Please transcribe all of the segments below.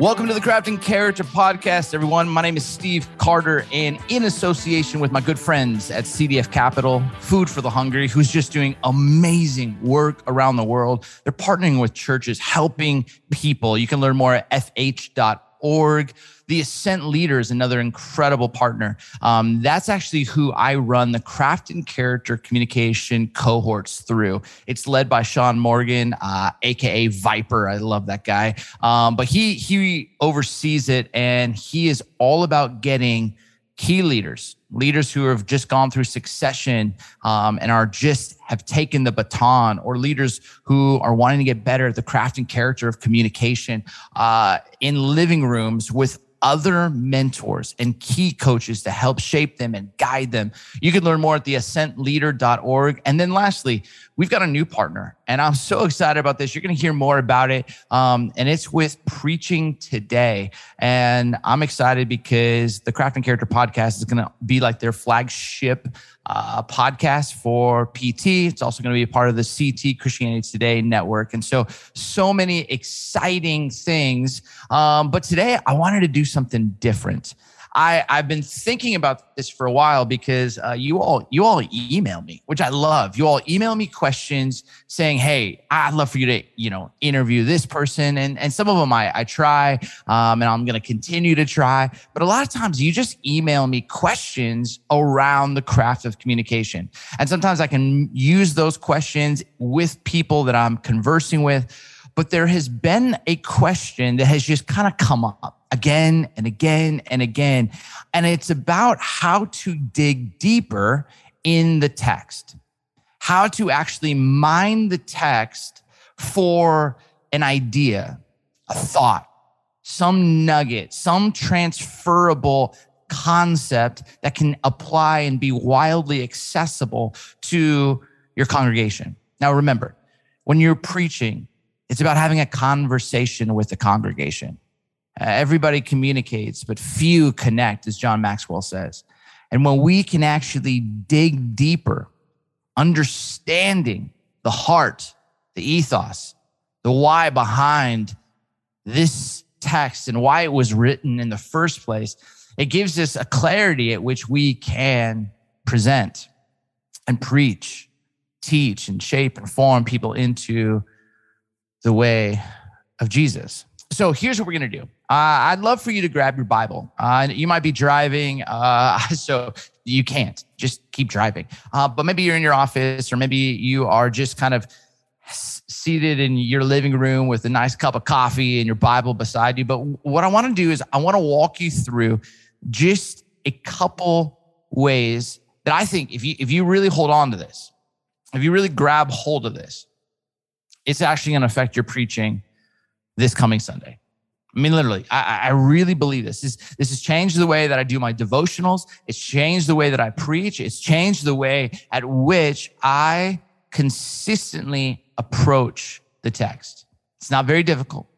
Welcome to the Craft and Character Podcast, everyone. My name is Steve Carter, and in association with my good friends at CDF Capital, Food for the Hungry, who's just doing amazing work around the world. They're partnering with churches, helping people. You can learn more at fh.org. The Ascent Leader is another incredible partner. Um, that's actually who I run the craft and character communication cohorts through. It's led by Sean Morgan, uh, aka Viper. I love that guy. Um, but he he oversees it, and he is all about getting key leaders, leaders who have just gone through succession um, and are just have taken the baton, or leaders who are wanting to get better at the craft and character of communication uh, in living rooms with other mentors and key coaches to help shape them and guide them. You can learn more at the ascentleader.org. And then lastly, we've got a new partner, and I'm so excited about this. You're going to hear more about it. Um, and it's with Preaching Today. And I'm excited because the Craft and Character podcast is going to be like their flagship uh, podcast for PT. It's also going to be a part of the CT Christianity Today network. And so, so many exciting things. Um, but today, I wanted to do something different. I, I've been thinking about this for a while because uh, you all you all email me, which I love. You all email me questions saying, "Hey, I'd love for you to you know interview this person," and and some of them I I try, um, and I'm going to continue to try. But a lot of times you just email me questions around the craft of communication, and sometimes I can use those questions with people that I'm conversing with. But there has been a question that has just kind of come up again and again and again. And it's about how to dig deeper in the text, how to actually mine the text for an idea, a thought, some nugget, some transferable concept that can apply and be wildly accessible to your congregation. Now, remember, when you're preaching, it's about having a conversation with the congregation. Uh, everybody communicates, but few connect, as John Maxwell says. And when we can actually dig deeper, understanding the heart, the ethos, the why behind this text and why it was written in the first place, it gives us a clarity at which we can present and preach, teach, and shape and form people into the way of Jesus. So here's what we're going to do. Uh, I'd love for you to grab your Bible. Uh, you might be driving, uh, so you can't. Just keep driving. Uh, but maybe you're in your office, or maybe you are just kind of seated in your living room with a nice cup of coffee and your Bible beside you. But what I want to do is I want to walk you through just a couple ways that I think if you if you really hold on to this, if you really grab hold of this, it's actually going to affect your preaching this coming Sunday. I mean, literally, I, I, really believe this. this. This has changed the way that I do my devotionals. It's changed the way that I preach. It's changed the way at which I consistently approach the text. It's not very difficult.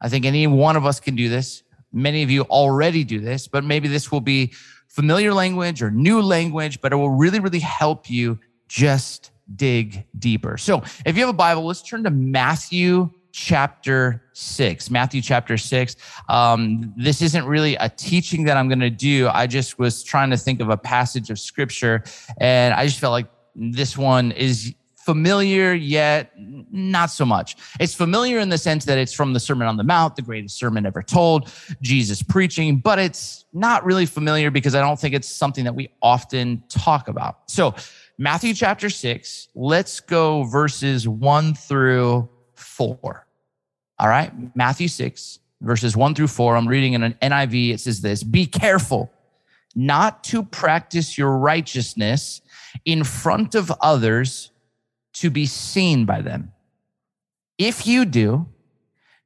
I think any one of us can do this. Many of you already do this, but maybe this will be familiar language or new language, but it will really, really help you just dig deeper. So if you have a Bible, let's turn to Matthew chapter six. Matthew chapter six. Um, this isn't really a teaching that I'm going to do. I just was trying to think of a passage of scripture, and I just felt like this one is familiar yet not so much. It's familiar in the sense that it's from the Sermon on the Mount, the greatest sermon ever told, Jesus preaching, but it's not really familiar because I don't think it's something that we often talk about. So, Matthew chapter 6, let's go verses 1 through 4. All right. Matthew 6, verses 1 through 4. I'm reading in an NIV. It says this Be careful not to practice your righteousness in front of others to be seen by them. If you do,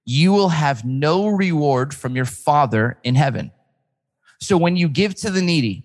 you will have no reward from your Father in heaven. So when you give to the needy,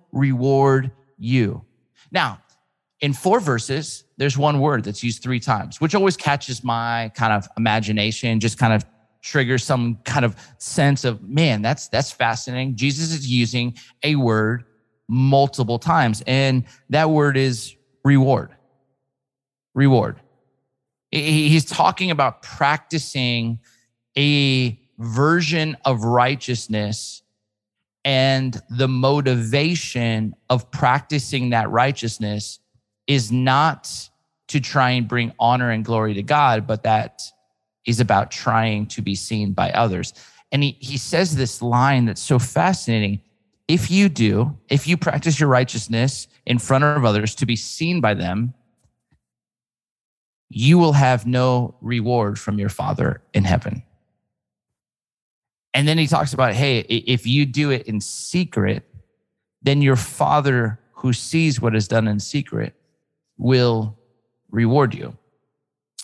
reward you. Now, in four verses, there's one word that's used three times, which always catches my kind of imagination, just kind of triggers some kind of sense of, man, that's that's fascinating. Jesus is using a word multiple times, and that word is reward. Reward. He's talking about practicing a version of righteousness and the motivation of practicing that righteousness is not to try and bring honor and glory to God, but that is about trying to be seen by others. And he, he says this line that's so fascinating. If you do, if you practice your righteousness in front of others to be seen by them, you will have no reward from your Father in heaven. And then he talks about, hey, if you do it in secret, then your Father who sees what is done in secret will reward you.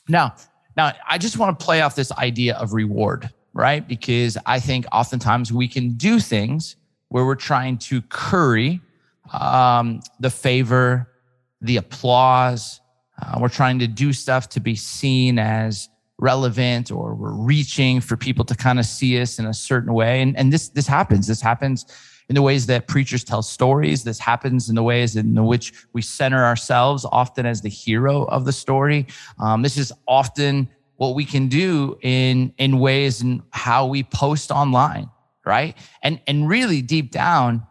Now, now I just want to play off this idea of reward, right? Because I think oftentimes we can do things where we're trying to curry um, the favor, the applause, uh, we're trying to do stuff to be seen as relevant or we're reaching for people to kind of see us in a certain way. And, and this, this happens. This happens in the ways that preachers tell stories. This happens in the ways in which we center ourselves often as the hero of the story. Um, this is often what we can do in, in ways in how we post online, right? And, and really deep down,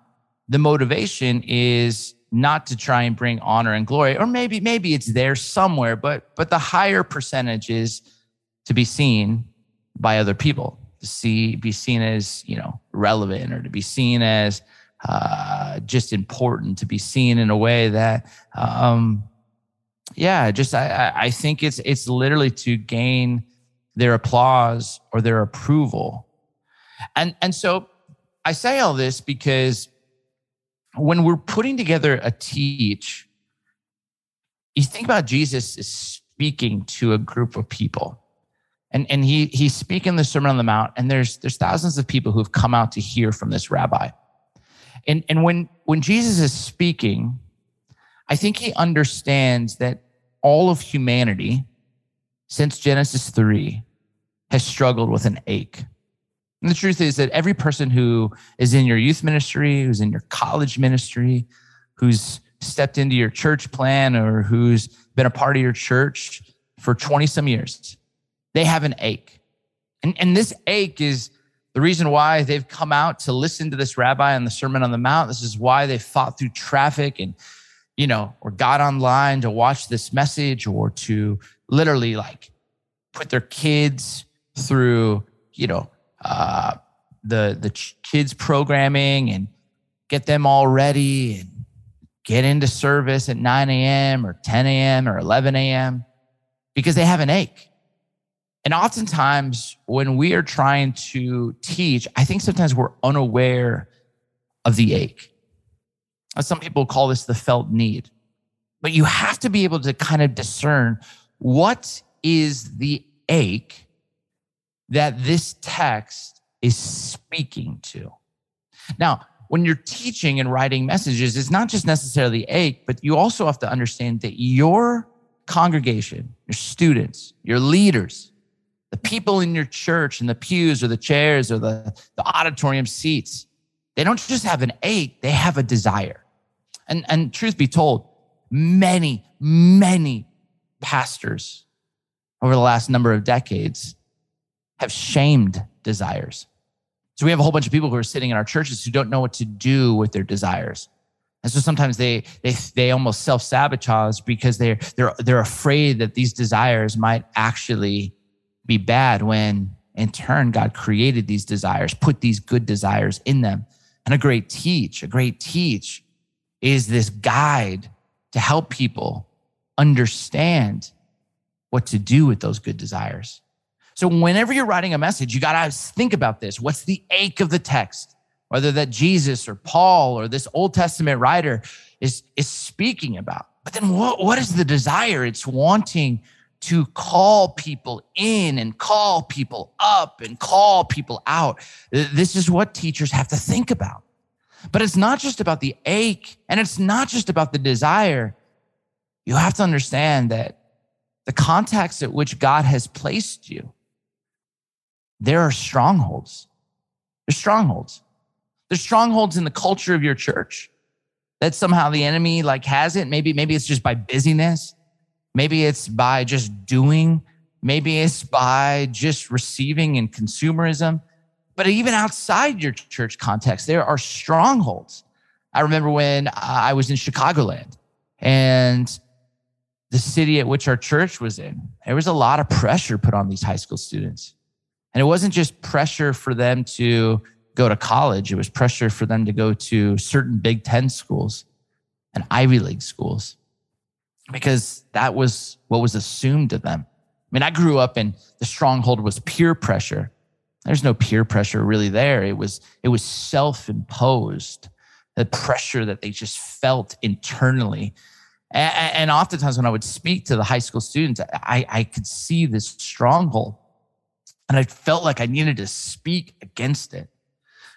the motivation is not to try and bring honor and glory or maybe maybe it's there somewhere but but the higher percentage is to be seen by other people to see be seen as you know relevant or to be seen as uh, just important to be seen in a way that um, yeah just I, I think it's it's literally to gain their applause or their approval and and so i say all this because when we're putting together a teach, you think about Jesus is speaking to a group of people. And, and he, he's speaking the Sermon on the Mount, and there's, there's thousands of people who've come out to hear from this rabbi. And, and when, when Jesus is speaking, I think he understands that all of humanity since Genesis 3 has struggled with an ache. And the truth is that every person who is in your youth ministry, who's in your college ministry, who's stepped into your church plan, or who's been a part of your church for 20 some years, they have an ache. And, and this ache is the reason why they've come out to listen to this rabbi on the Sermon on the Mount. This is why they fought through traffic and, you know, or got online to watch this message or to literally like put their kids through, you know, uh, the the kids programming and get them all ready and get into service at 9 a.m. or 10 a.m. or 11 a.m. because they have an ache. And oftentimes, when we are trying to teach, I think sometimes we're unaware of the ache. Some people call this the felt need. But you have to be able to kind of discern what is the ache that this text is speaking to. Now, when you're teaching and writing messages, it's not just necessarily ache, but you also have to understand that your congregation, your students, your leaders, the people in your church and the pews or the chairs or the, the auditorium seats, they don't just have an ache, they have a desire. And, and truth be told, many, many pastors over the last number of decades have shamed desires. So we have a whole bunch of people who are sitting in our churches who don't know what to do with their desires. And so sometimes they they they almost self-sabotage because they're they're they're afraid that these desires might actually be bad when in turn, God created these desires, put these good desires in them. And a great teach, a great teach is this guide to help people understand what to do with those good desires. So, whenever you're writing a message, you got to think about this. What's the ache of the text? Whether that Jesus or Paul or this Old Testament writer is, is speaking about. But then, what, what is the desire? It's wanting to call people in and call people up and call people out. This is what teachers have to think about. But it's not just about the ache and it's not just about the desire. You have to understand that the context at which God has placed you, there are strongholds. There's strongholds. There's strongholds in the culture of your church that somehow the enemy like has it. Maybe, maybe it's just by busyness. Maybe it's by just doing. Maybe it's by just receiving and consumerism. But even outside your church context, there are strongholds. I remember when I was in Chicagoland and the city at which our church was in, there was a lot of pressure put on these high school students. And it wasn't just pressure for them to go to college, it was pressure for them to go to certain Big Ten schools and Ivy League schools because that was what was assumed of them. I mean, I grew up and the stronghold was peer pressure. There's no peer pressure really there. It was it was self-imposed, the pressure that they just felt internally. And, and oftentimes when I would speak to the high school students, I, I could see this stronghold. And I felt like I needed to speak against it.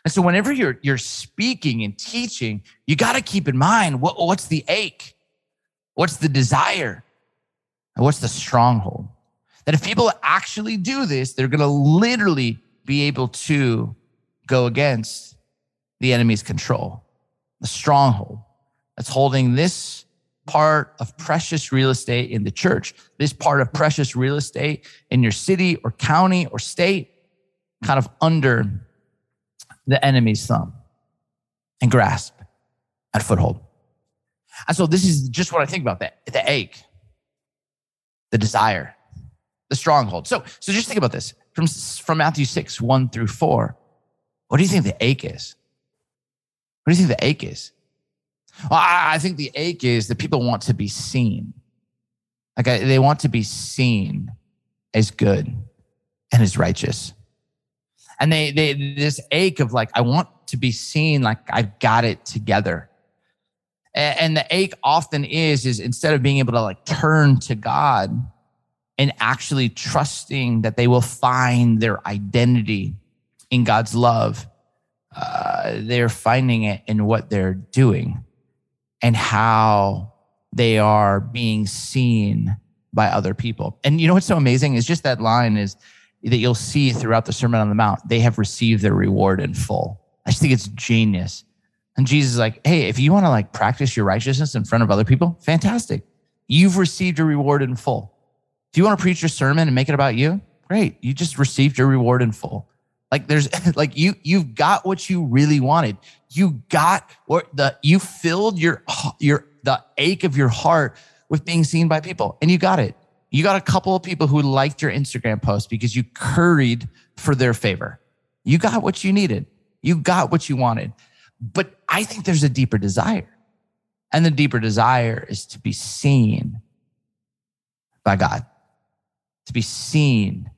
And so whenever you're you're speaking and teaching, you got to keep in mind what, what's the ache? What's the desire? And what's the stronghold? That if people actually do this, they're going to literally be able to go against the enemy's control, the stronghold that's holding this part of precious real estate in the church, this part of precious real estate in your city or county or state, kind of under the enemy's thumb and grasp and foothold. And so this is just what I think about that the ache, the desire, the stronghold. So, so just think about this from, from Matthew 6, 1 through 4. What do you think the ache is? What do you think the ache is? Well, I, I think the ache is that people want to be seen. Like I, they want to be seen as good and as righteous. And they, they, this ache of like, I want to be seen like I've got it together. And, the ache often is, is instead of being able to like turn to God, and actually trusting that they will find their identity in God's love, uh, they're finding it in what they're doing and how they are being seen by other people. And you know what's so amazing is just that line is that you'll see throughout the Sermon on the Mount. They have received their reward in full. I just think it's genius. And Jesus is like, hey, if you want to like practice your righteousness in front of other people, fantastic. You've received your reward in full. If you want to preach your sermon and make it about you, great. You just received your reward in full. Like there's like you you've got what you really wanted. You got what the you filled your your the ache of your heart with being seen by people and you got it. You got a couple of people who liked your Instagram post because you curried for their favor. You got what you needed. You got what you wanted. But I think there's a deeper desire. And the deeper desire is to be seen by God to be seen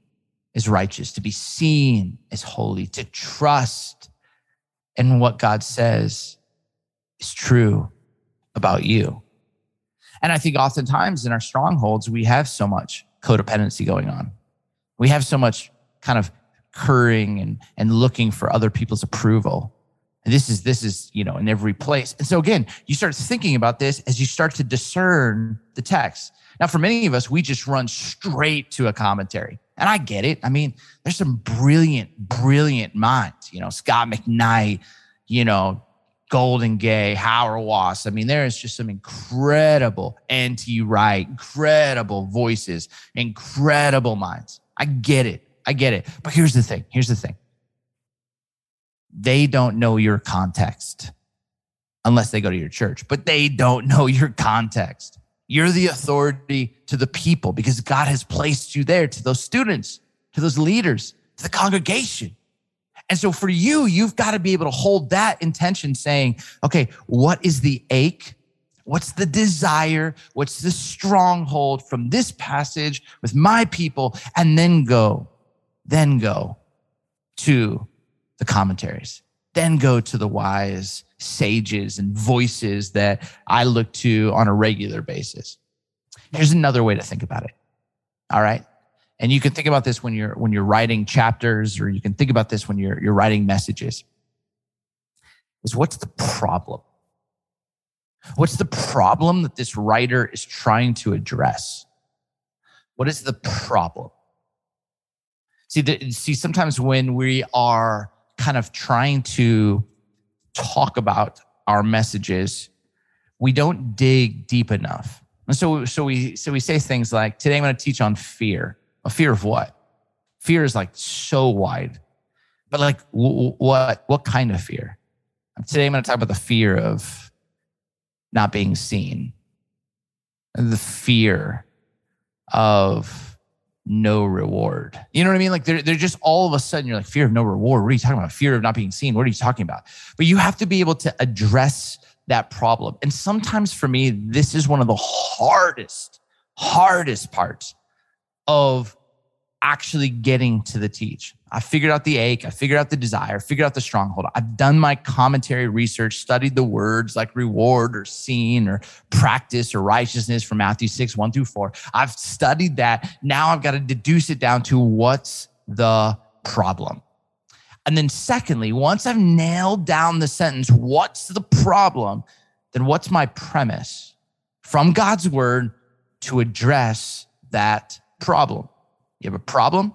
as righteous, to be seen as holy, to trust in what God says is true about you. And I think oftentimes in our strongholds, we have so much codependency going on. We have so much kind of currying and, and looking for other people's approval. And this is this is you know in every place. And so again, you start thinking about this as you start to discern the text. Now, for many of us, we just run straight to a commentary. And I get it. I mean, there's some brilliant, brilliant minds, you know, Scot McKnight, you know, Goldingay, Hauerwas. I mean, there is just some incredible N.T. Wright, incredible voices, incredible minds. I get it. I get it. But here's the thing. Here's the thing. They don't know your context unless they go to your church, but they don't know your context. You're the authority to the people because God has placed you there, to those students, to those leaders, to the congregation. And so for you, you've got to be able to hold that intention saying, okay, what is the ache? What's the desire? What's the stronghold from this passage with my people? And then go, then go to the commentaries, then go to the wise sages and voices that I look to on a regular basis. Here's another way to think about it. All right. And you can think about this when you're when you're writing chapters, or you can think about this when you're you're writing messages. Is what's the problem? What's the problem that this writer is trying to address? What is the problem? See, the, see, sometimes when we are kind of trying to talk about our messages, we don't dig deep enough. And so, so we so we say things like, "Today I'm going to teach on fear." A fear of what? Fear is like so wide, but like w- what? What kind of fear? Today I'm going to talk about the fear of not being seen, the fear of no reward. You know what I mean? Like they're, they're just all of a sudden you're like fear of no reward. What are you talking about? Fear of not being seen. What are you talking about? But you have to be able to address that problem. And sometimes for me, this is one of the hardest, hardest parts of actually getting to the teach. I figured out the ache, I figured out the desire, figured out the stronghold. I've done my commentary research, studied the words like reward or seen or practice or righteousness from Matthew 6, 1 through 4. I've studied that. Now I've got to deduce it down to what's the problem. And then, secondly, once I've nailed down the sentence, what's the problem? Then what's my premise from God's word to address that problem? You have a problem,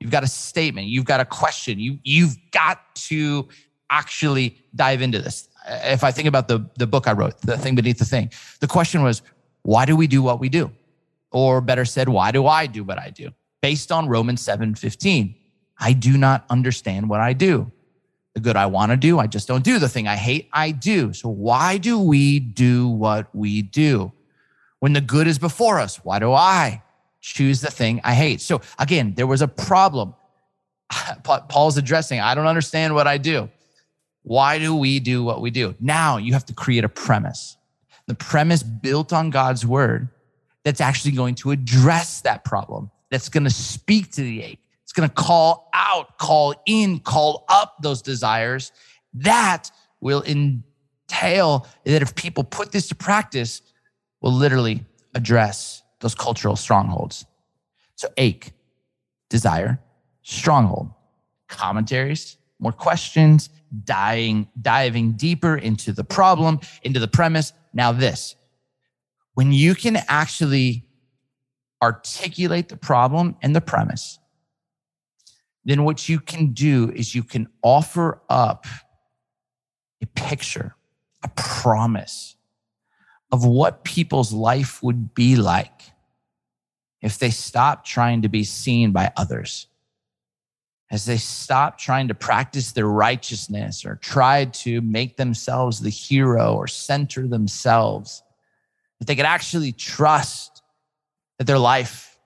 you've got a statement, you've got a question, you, you've got to actually dive into this. If I think about the, the book I wrote, The Thing Beneath the Thing, the question was, why do we do what we do? Or better said, why do I do what I do? Based on Romans 7 15. I do not understand what I do. The good I want to do, I just don't do. The thing I hate, I do. So why do we do what we do? When the good is before us, why do I choose the thing I hate? So again, there was a problem. Paul's addressing, I don't understand what I do. Why do we do what we do? Now you have to create a premise. The premise built on God's word that's actually going to address that problem, that's going to speak to the ache, it's going to call out, call in, call up those desires. That will entail that if people put this to practice, will literally address those cultural strongholds. So, ache, desire, stronghold, commentaries, more questions, dying, diving deeper into the problem, into the premise. Now, this when you can actually articulate the problem and the premise, then what you can do is you can offer up a picture, a promise of what people's life would be like if they stopped trying to be seen by others, as they stopped trying to practice their righteousness or tried to make themselves the hero or center themselves, that they could actually trust that their life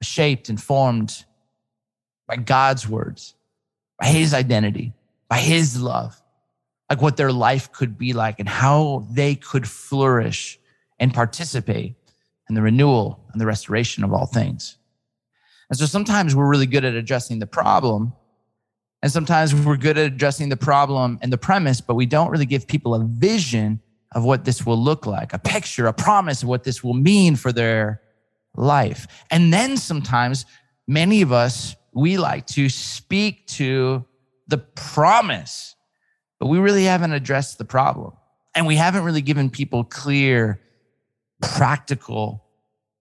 was shaped and formed by God's words, by his identity, by his love, like what their life could be like and how they could flourish and participate in the renewal and the restoration of all things. And so sometimes we're really good at addressing the problem. And sometimes we're good at addressing the problem and the premise, but we don't really give people a vision of what this will look like, a picture, a promise of what this will mean for their life. And then sometimes many of us we like to speak to the promise, but we really haven't addressed the problem. And we haven't really given people clear, practical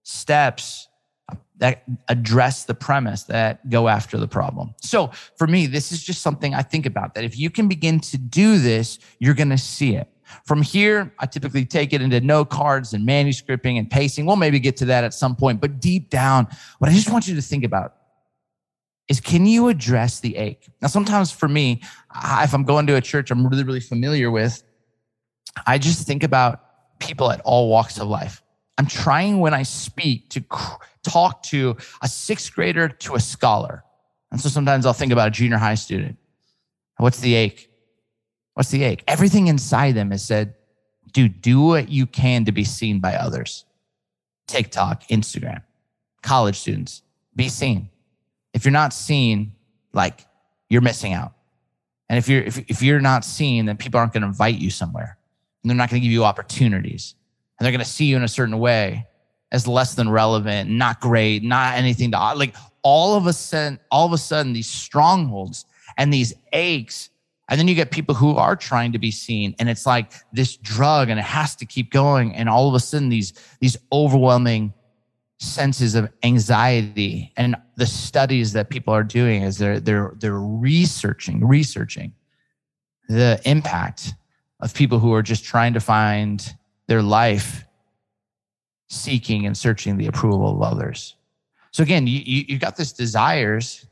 steps that address the premise that go after the problem. So for me, this is just something I think about that if you can begin to do this, you're going to see it. From here, I typically take it into note cards and manuscripting and pacing. We'll maybe get to that at some point, but deep down, what I just want you to think about is can you address the ache? Now, sometimes for me, if I'm going to a church I'm really, really familiar with, I just think about people at all walks of life. I'm trying when I speak to talk to a sixth grader to a scholar. And so sometimes I'll think about a junior high student. What's the ache? What's the ache? Everything inside them has said, dude, do what you can to be seen by others. TikTok, Instagram, college students, be seen. If you're not seen, like you're missing out. And if you're if, if you're not seen, then people aren't going to invite you somewhere. And they're not going to give you opportunities. And they're going to see you in a certain way as less than relevant, not great, not anything to like all of a sudden, all of a sudden, these strongholds and these aches. And then you get people who are trying to be seen, and it's like this drug, and it has to keep going. And all of a sudden, these these overwhelming senses of anxiety and the studies that people are doing is they're they're they're researching researching the impact of people who are just trying to find their life seeking and searching the approval of others. So again you, you you've got this desires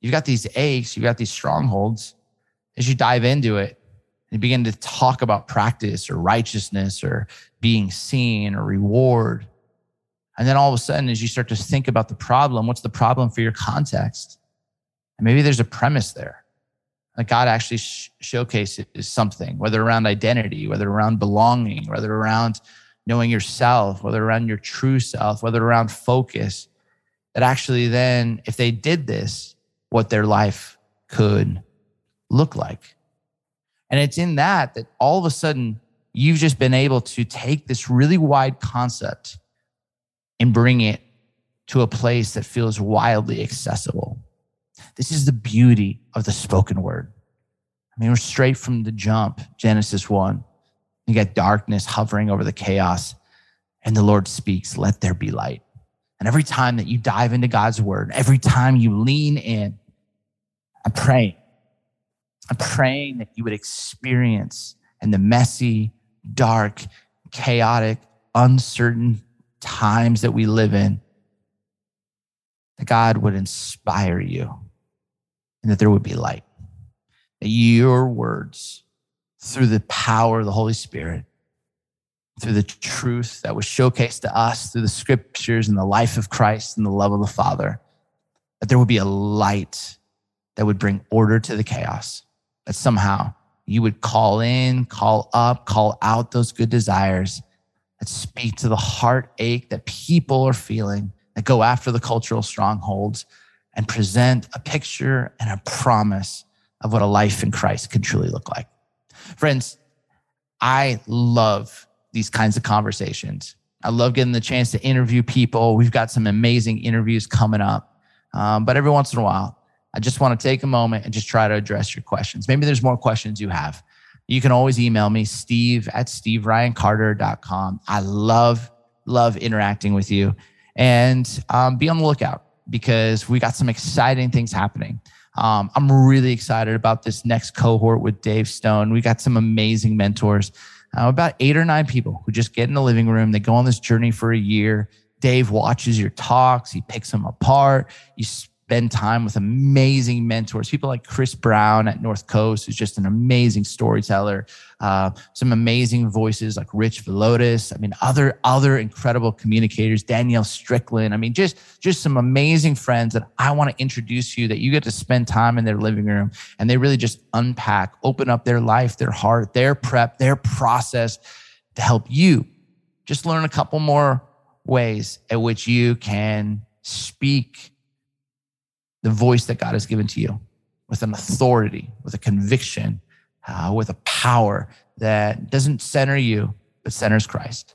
you've got these aches you've got these strongholds. As you dive into it and begin to talk about practice or righteousness or being seen or reward and then all of a sudden, as you start to think about the problem, what's the problem for your context? And maybe there's a premise there that God actually sh- showcases something, whether around identity, whether around belonging, whether around knowing yourself, whether around your true self, whether around focus, that actually then, if they did this, what their life could look like. And it's in that that all of a sudden you've just been able to take this really wide concept and bring it to a place that feels wildly accessible. This is the beauty of the spoken word. I mean, we're straight from the jump, Genesis 1. You got darkness hovering over the chaos, and the Lord speaks, Let there be light. And every time that you dive into God's word, every time you lean in, I'm praying. I'm praying that you would experience in the messy, dark, chaotic, uncertain times that we live in, that God would inspire you and that there would be light. That your words, through the power of the Holy Spirit, through the truth that was showcased to us through the scriptures and the life of Christ and the love of the Father, that there would be a light that would bring order to the chaos, that somehow you would call in, call up, call out those good desires, that speak to the heartache that people are feeling, that go after the cultural strongholds and present a picture and a promise of what a life in Christ can truly look like. Friends, I love these kinds of conversations. I love getting the chance to interview people. We've got some amazing interviews coming up. Um, but every once in a while, I just want to take a moment and just try to address your questions. Maybe there's more questions you have you can always email me, steve at steveryancarter.com. I love, love interacting with you. And um, be on the lookout because we got some exciting things happening. Um, I'm really excited about this next cohort with Dave Stone. We got some amazing mentors, uh, about eight or nine people who just get in the living room. They go on this journey for a year. Dave watches your talks, he picks them apart. You spend time with amazing mentors, people like Chris Brown at North Coast, who's just an amazing storyteller. Uh, some amazing voices like Rich Villodas. I mean, other other incredible communicators, Danielle Strickland. I mean, just just some amazing friends that I want to introduce you. That you get to spend time in their living room, and they really just unpack, open up their life, their heart, their prep, their process to help you just learn a couple more ways at which you can speak the voice that God has given to you with an authority, with a conviction, uh, with a power that doesn't center you, but centers Christ.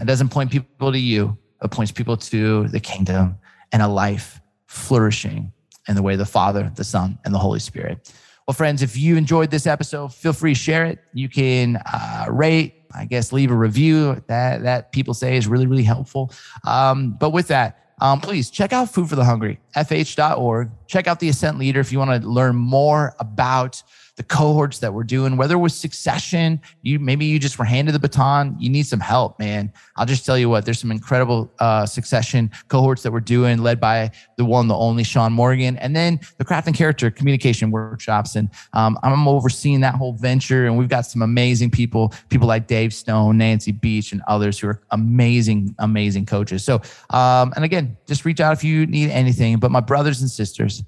It doesn't point people to you, it points people to the kingdom and a life flourishing in the way of the Father, the Son, and the Holy Spirit. Well, friends, if you enjoyed this episode, feel free to share it. You can uh, rate, I guess, leave a review. That that people say is really, really helpful. Um, but with that, um, please check out Food for the Hungry, fh.org. Check out the Ascent Leader if you want to learn more about the cohorts that we're doing, whether it was succession, you maybe you just were handed the baton, you need some help, man. I'll just tell you what, there's some incredible uh, succession cohorts that we're doing, led by the one, the only Sean Morgan, and then the craft and character communication workshops. And um, I'm overseeing that whole venture, and we've got some amazing people, people like Dave Stone, Nancy Beach, and others who are amazing, amazing coaches. So, um, and again, just reach out if you need anything. But my brothers and sisters,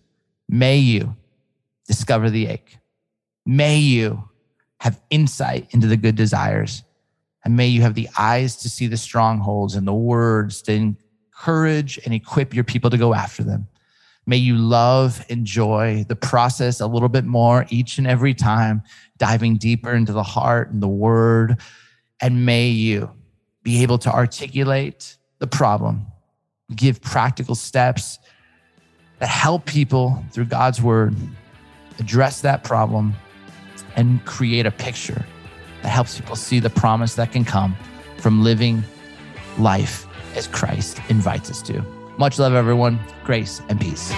May you discover the ache. May you have insight into the good desires. And may you have the eyes to see the strongholds and the words to encourage and equip your people to go after them. May you love, enjoy the process a little bit more each and every time, diving deeper into the heart and the word. And may you be able to articulate the problem, give practical steps that help people through God's word address that problem and create a picture that helps people see the promise that can come from living life as Christ invites us to. Much love, everyone. Grace and peace.